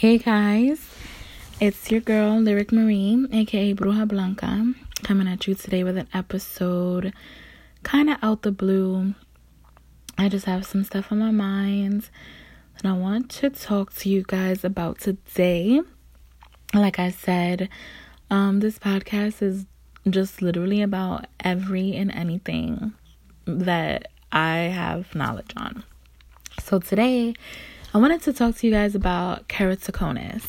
Hey guys, it's your girl Lyric Marie, aka Bruja Blanca, coming at you today with an episode kind of out the blue. I just have some stuff on my mind that I want to talk to you guys about today. Like I said, um, this podcast is just literally about every and anything that I have knowledge on. So today, I wanted to talk to you guys about keratoconus.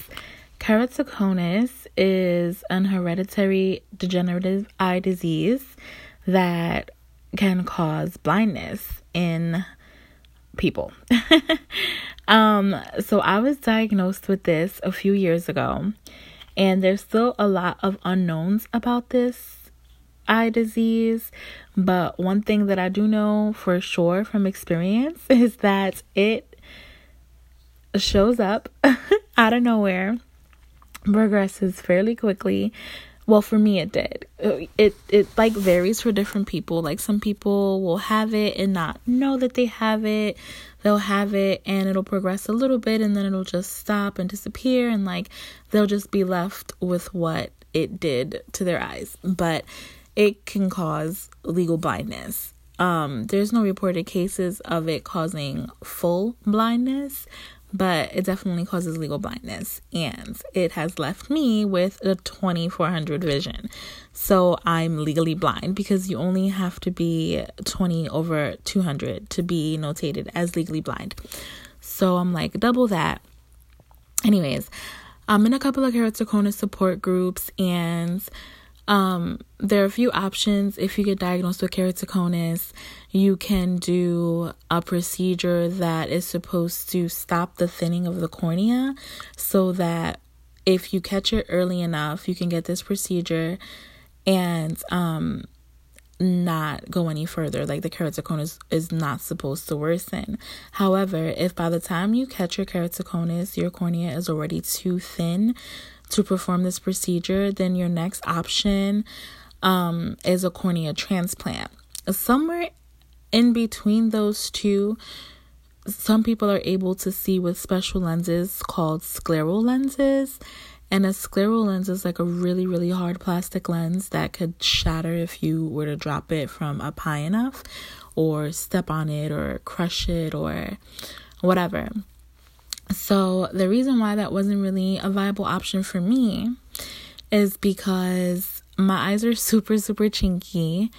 Keratoconus is an hereditary degenerative eye disease that can cause blindness in people. um, so I was diagnosed with this a few years ago, and there's still a lot of unknowns about this eye disease. But one thing that I do know for sure from experience is that it shows up out of nowhere, progresses fairly quickly. Well, for me, it did. It it like varies for different people. Like some people will have it and not know that they have it. They'll have it and it'll progress a little bit and then it'll just stop and disappear and like they'll just be left with what it did to their eyes. But it can cause legal blindness. Um, there's no reported cases of it causing full blindness, but it definitely causes legal blindness and it has left me with a 2400 vision. So i'm legally blind because you only have to be 20 over 200 to be notated as legally blind. So i'm like double that. Anyways i'm in a couple of keratoconus support groups and um, there are a few options if you get diagnosed with keratoconus. You can do a procedure that is supposed to stop the thinning of the cornea so that if you catch it early enough, you can get this procedure and um, not go any further. Like the keratoconus is not supposed to worsen. However, if by the time you catch your keratoconus, your cornea is already too thin to perform this procedure, then your next option um, is a cornea transplant. Somewhere in between those two, some people are able to see with special lenses called scleral lenses. And a scleral lens is like a really, really hard plastic lens that could shatter if you were to drop it from up high enough, or step on it, or crush it, or whatever. So, the reason why that wasn't really a viable option for me is because my eyes are super, super chinky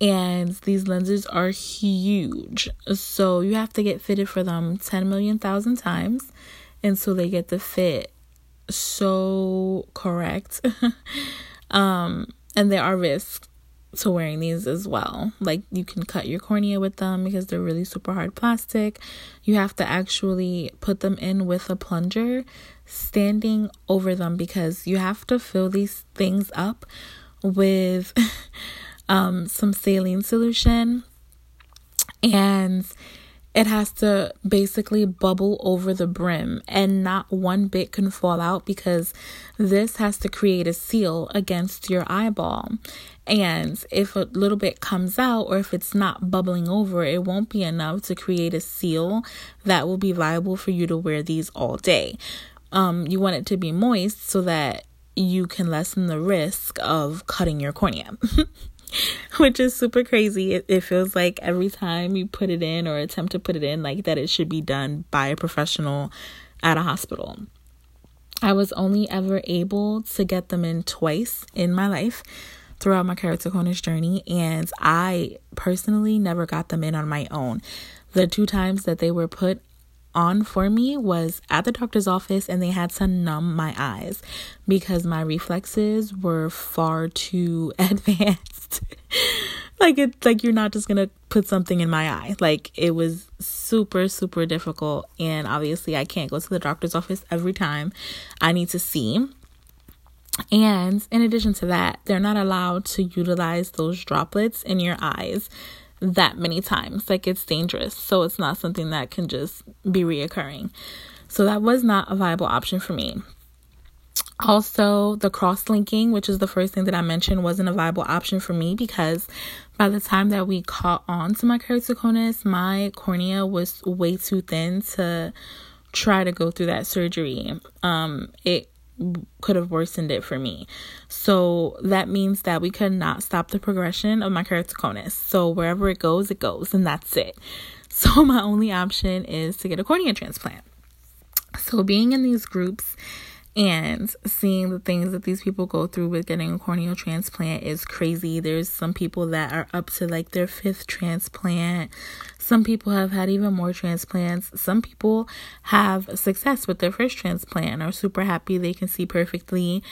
and these lenses are huge. So, you have to get fitted for them 10 million thousand times. So they get the fit so correct. um, and there are risks to wearing these as well. Like you can cut your cornea with them because they're really super hard plastic. You have to actually put them in with a plunger standing over them because you have to fill these things up with um, some saline solution and it has to basically bubble over the brim and not one bit can fall out because this has to create a seal against your eyeball. And if a little bit comes out or if it's not bubbling over, it won't be enough to create a seal that will be viable for you to wear these all day. Um, you want it to be moist so that you can lessen the risk of cutting your cornea. which is super crazy. It, it feels like every time you put it in or attempt to put it in, like that it should be done by a professional at a hospital. I was only ever able to get them in twice in my life throughout my keratoconus journey, and I personally never got them in on my own. The two times that they were put on for me was at the doctor's office and they had to numb my eyes because my reflexes were far too advanced. like it's like you're not just going to put something in my eye. Like it was super super difficult and obviously I can't go to the doctor's office every time I need to see. And in addition to that, they're not allowed to utilize those droplets in your eyes that many times. Like it's dangerous. So it's not something that can just be reoccurring. So that was not a viable option for me. Also, the cross linking, which is the first thing that I mentioned, wasn't a viable option for me because by the time that we caught on to my keratoconus, my cornea was way too thin to try to go through that surgery. Um, it could have worsened it for me. So that means that we could not stop the progression of my keratoconus. So wherever it goes, it goes, and that's it. So my only option is to get a cornea transplant. So being in these groups and seeing the things that these people go through with getting a corneal transplant is crazy. There's some people that are up to like their fifth transplant. Some people have had even more transplants. Some people have success with their first transplant and are super happy they can see perfectly.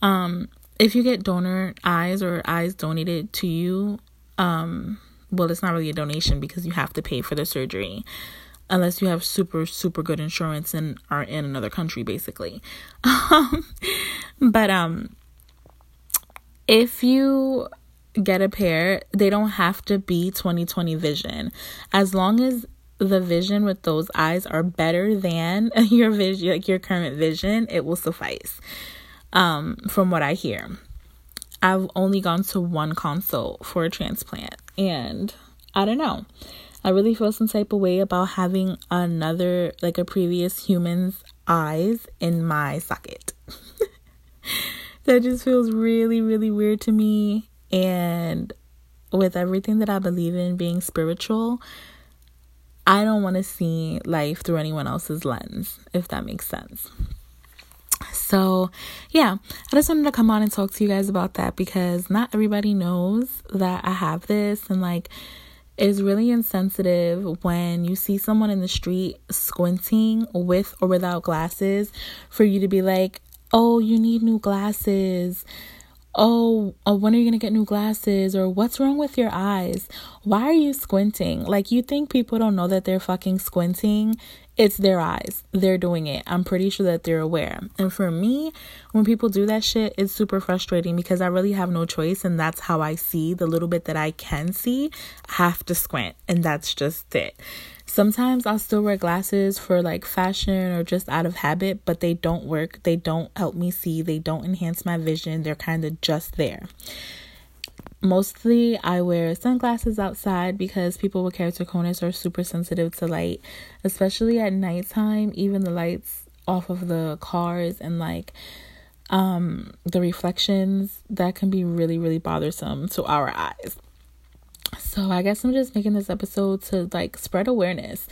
Um, if you get donor eyes or eyes donated to you, um, well, it's not really a donation because you have to pay for the surgery unless you have super super good insurance and are in another country basically. But um if you get a pair they don't have to be 2020 vision. As long as the vision with those eyes are better than your vision like your current vision it will suffice um from what i hear. I've only gone to one consult for a transplant and i don't know I really feel some type of way about having another, like a previous human's eyes in my socket. that just feels really, really weird to me. And with everything that I believe in being spiritual, I don't want to see life through anyone else's lens, if that makes sense. So, yeah, I just wanted to come on and talk to you guys about that because not everybody knows that I have this and like is really insensitive when you see someone in the street squinting with or without glasses for you to be like, oh, you need new glasses. Oh, oh, when are you going to get new glasses? Or what's wrong with your eyes? Why are you squinting? Like, you think people don't know that they're fucking squinting it's their eyes. They're doing it. I'm pretty sure that they're aware. And for me, when people do that shit, it's super frustrating because I really have no choice. And that's how I see the little bit that I can see. I have to squint. And that's just it. Sometimes I'll still wear glasses for like fashion or just out of habit, but they don't work. They don't help me see. They don't enhance my vision. They're kind of just there mostly I wear sunglasses outside because people with keratoconus are super sensitive to light, especially at nighttime. Even the lights off of the cars and like um the reflections that can be really really bothersome to our eyes. So I guess I'm just making this episode to like spread awareness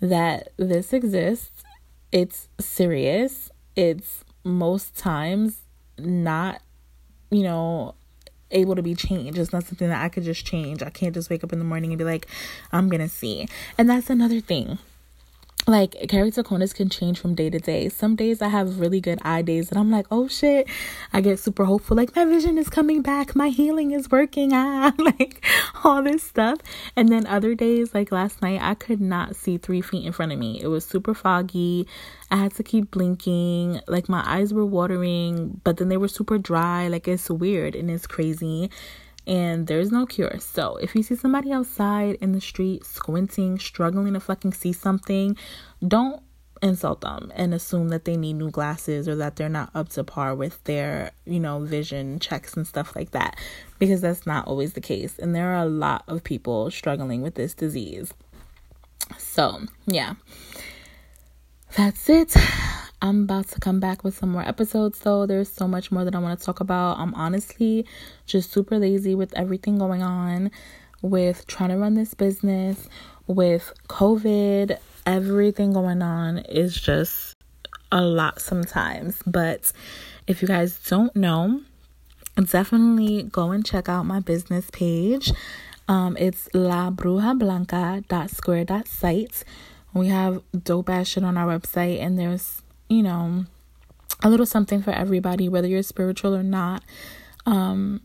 that this exists. It's serious. It's most times not you know able to be changed. It's not something that I could just change. I can't just wake up in the morning and be like, I'm gonna see. And that's another thing like keratoconus can change from day to day. Some days I have really good eye days and I'm like, oh shit, I get super hopeful, like my vision is coming back, my healing is working, ah, like all this stuff. And then other days, like last night, I could not see three feet in front of me. It was super foggy. I had to keep blinking, like my eyes were watering, but then they were super dry. Like it's weird and it's crazy and there's no cure. So, if you see somebody outside in the street squinting, struggling to fucking see something, don't insult them and assume that they need new glasses or that they're not up to par with their, you know, vision checks and stuff like that because that's not always the case. And there are a lot of people struggling with this disease. So, yeah. That's it. I'm about to come back with some more episodes though. There's so much more that I want to talk about. I'm honestly just super lazy with everything going on, with trying to run this business, with COVID, everything going on is just a lot sometimes. But if you guys don't know, definitely go and check out my business page. Um, it's labruja We have dope ass shit on our website, and there's you know, a little something for everybody, whether you're spiritual or not. Um,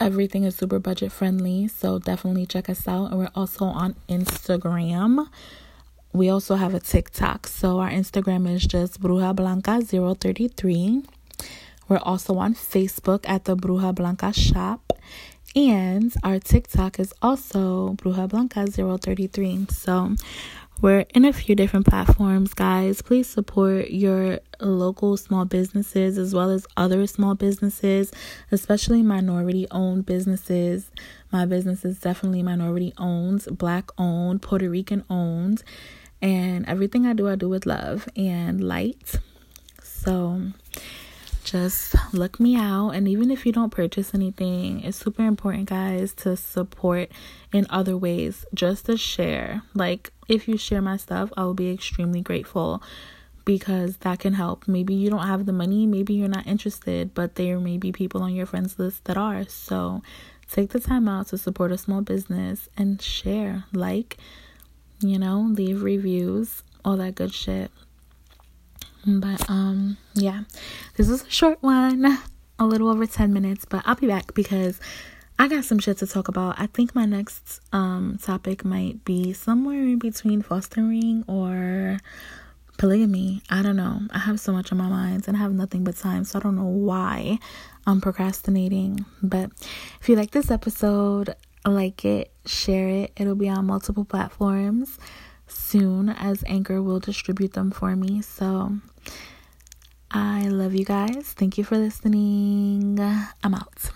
everything is super budget friendly, so definitely check us out. And we're also on Instagram. We also have a TikTok. So our Instagram is just Bruja Blanca 033. We're also on Facebook at the Bruja Blanca shop. And our TikTok is also Bruja Blanca 033. So we're in a few different platforms, guys. Please support your local small businesses as well as other small businesses, especially minority owned businesses. My business is definitely minority owned, black owned, Puerto Rican owned. And everything I do, I do with love and light. So just look me out. And even if you don't purchase anything, it's super important, guys, to support in other ways, just to share. Like, if you share my stuff, I will be extremely grateful because that can help. Maybe you don't have the money, maybe you're not interested, but there may be people on your friends list that are. So take the time out to support a small business and share, like, you know, leave reviews, all that good shit. But um yeah, this is a short one, a little over 10 minutes, but I'll be back because I got some shit to talk about. I think my next um topic might be somewhere in between fostering or polygamy. I don't know. I have so much on my mind and I have nothing but time, so I don't know why I'm procrastinating. But if you like this episode, like it, share it. It'll be on multiple platforms soon as Anchor will distribute them for me. So I love you guys. Thank you for listening. I'm out.